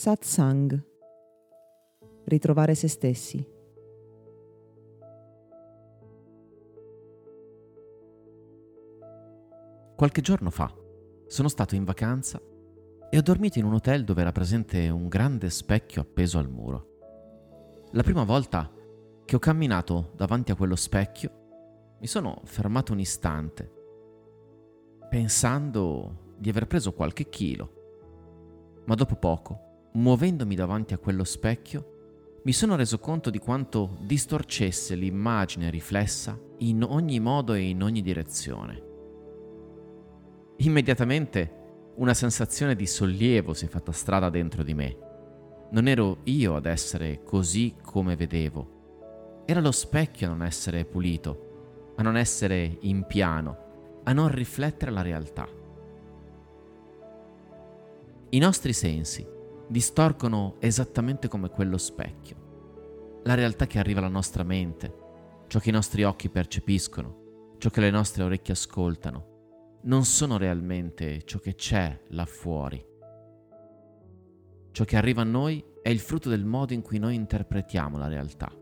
Satsang. Ritrovare se stessi. Qualche giorno fa sono stato in vacanza e ho dormito in un hotel dove era presente un grande specchio appeso al muro. La prima volta che ho camminato davanti a quello specchio mi sono fermato un istante, pensando di aver preso qualche chilo, ma dopo poco muovendomi davanti a quello specchio, mi sono reso conto di quanto distorcesse l'immagine riflessa in ogni modo e in ogni direzione. Immediatamente una sensazione di sollievo si è fatta strada dentro di me. Non ero io ad essere così come vedevo. Era lo specchio a non essere pulito, a non essere in piano, a non riflettere la realtà. I nostri sensi distorcono esattamente come quello specchio. La realtà che arriva alla nostra mente, ciò che i nostri occhi percepiscono, ciò che le nostre orecchie ascoltano, non sono realmente ciò che c'è là fuori. Ciò che arriva a noi è il frutto del modo in cui noi interpretiamo la realtà.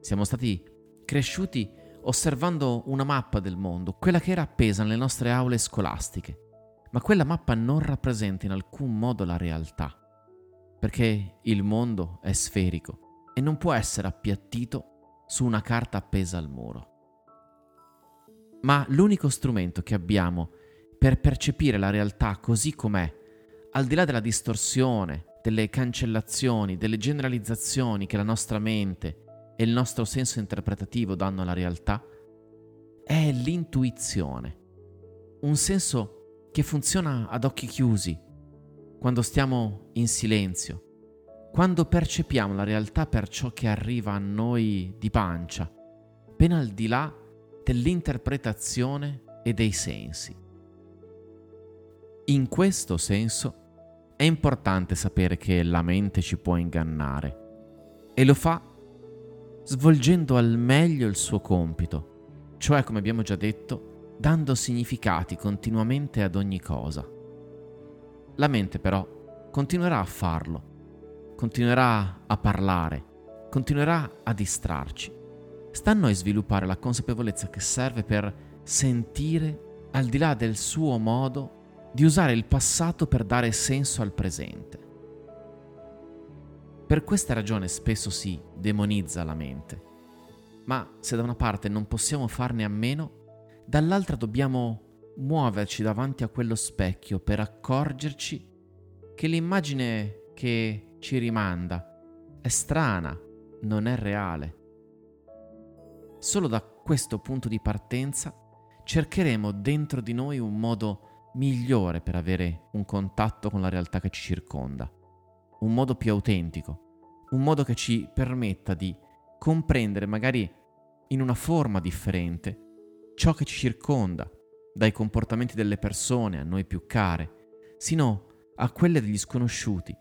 Siamo stati cresciuti osservando una mappa del mondo, quella che era appesa nelle nostre aule scolastiche ma quella mappa non rappresenta in alcun modo la realtà, perché il mondo è sferico e non può essere appiattito su una carta appesa al muro. Ma l'unico strumento che abbiamo per percepire la realtà così com'è, al di là della distorsione, delle cancellazioni, delle generalizzazioni che la nostra mente e il nostro senso interpretativo danno alla realtà, è l'intuizione, un senso che funziona ad occhi chiusi, quando stiamo in silenzio, quando percepiamo la realtà per ciò che arriva a noi di pancia, ben al di là dell'interpretazione e dei sensi. In questo senso è importante sapere che la mente ci può ingannare e lo fa svolgendo al meglio il suo compito, cioè come abbiamo già detto, dando significati continuamente ad ogni cosa. La mente però continuerà a farlo, continuerà a parlare, continuerà a distrarci. Sta a noi sviluppare la consapevolezza che serve per sentire al di là del suo modo di usare il passato per dare senso al presente. Per questa ragione spesso si demonizza la mente, ma se da una parte non possiamo farne a meno, dall'altra dobbiamo muoverci davanti a quello specchio per accorgerci che l'immagine che ci rimanda è strana, non è reale. Solo da questo punto di partenza cercheremo dentro di noi un modo migliore per avere un contatto con la realtà che ci circonda, un modo più autentico, un modo che ci permetta di comprendere magari in una forma differente ciò che ci circonda, dai comportamenti delle persone a noi più care, sino a quelle degli sconosciuti,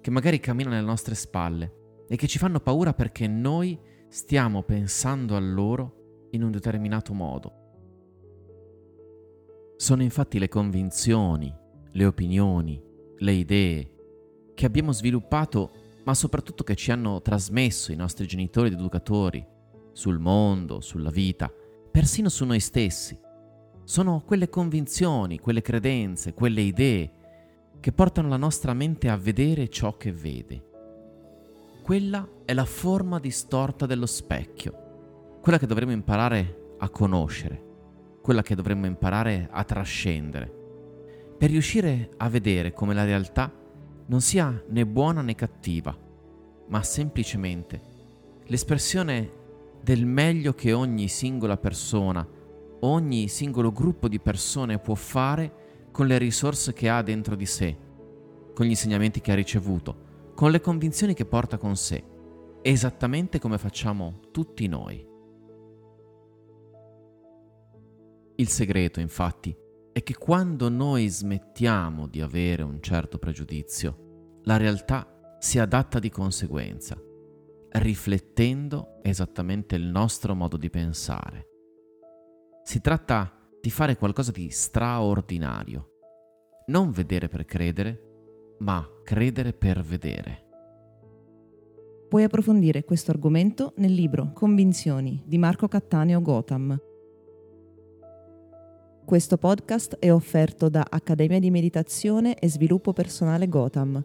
che magari camminano alle nostre spalle e che ci fanno paura perché noi stiamo pensando a loro in un determinato modo. Sono infatti le convinzioni, le opinioni, le idee che abbiamo sviluppato, ma soprattutto che ci hanno trasmesso i nostri genitori ed educatori sul mondo, sulla vita, persino su noi stessi. Sono quelle convinzioni, quelle credenze, quelle idee che portano la nostra mente a vedere ciò che vede. Quella è la forma distorta dello specchio, quella che dovremmo imparare a conoscere, quella che dovremmo imparare a trascendere, per riuscire a vedere come la realtà non sia né buona né cattiva, ma semplicemente l'espressione del meglio che ogni singola persona, ogni singolo gruppo di persone può fare con le risorse che ha dentro di sé, con gli insegnamenti che ha ricevuto, con le convinzioni che porta con sé, esattamente come facciamo tutti noi. Il segreto, infatti, è che quando noi smettiamo di avere un certo pregiudizio, la realtà si adatta di conseguenza riflettendo esattamente il nostro modo di pensare. Si tratta di fare qualcosa di straordinario, non vedere per credere, ma credere per vedere. Puoi approfondire questo argomento nel libro Convinzioni di Marco Cattaneo Gotham. Questo podcast è offerto da Accademia di Meditazione e Sviluppo Personale Gotham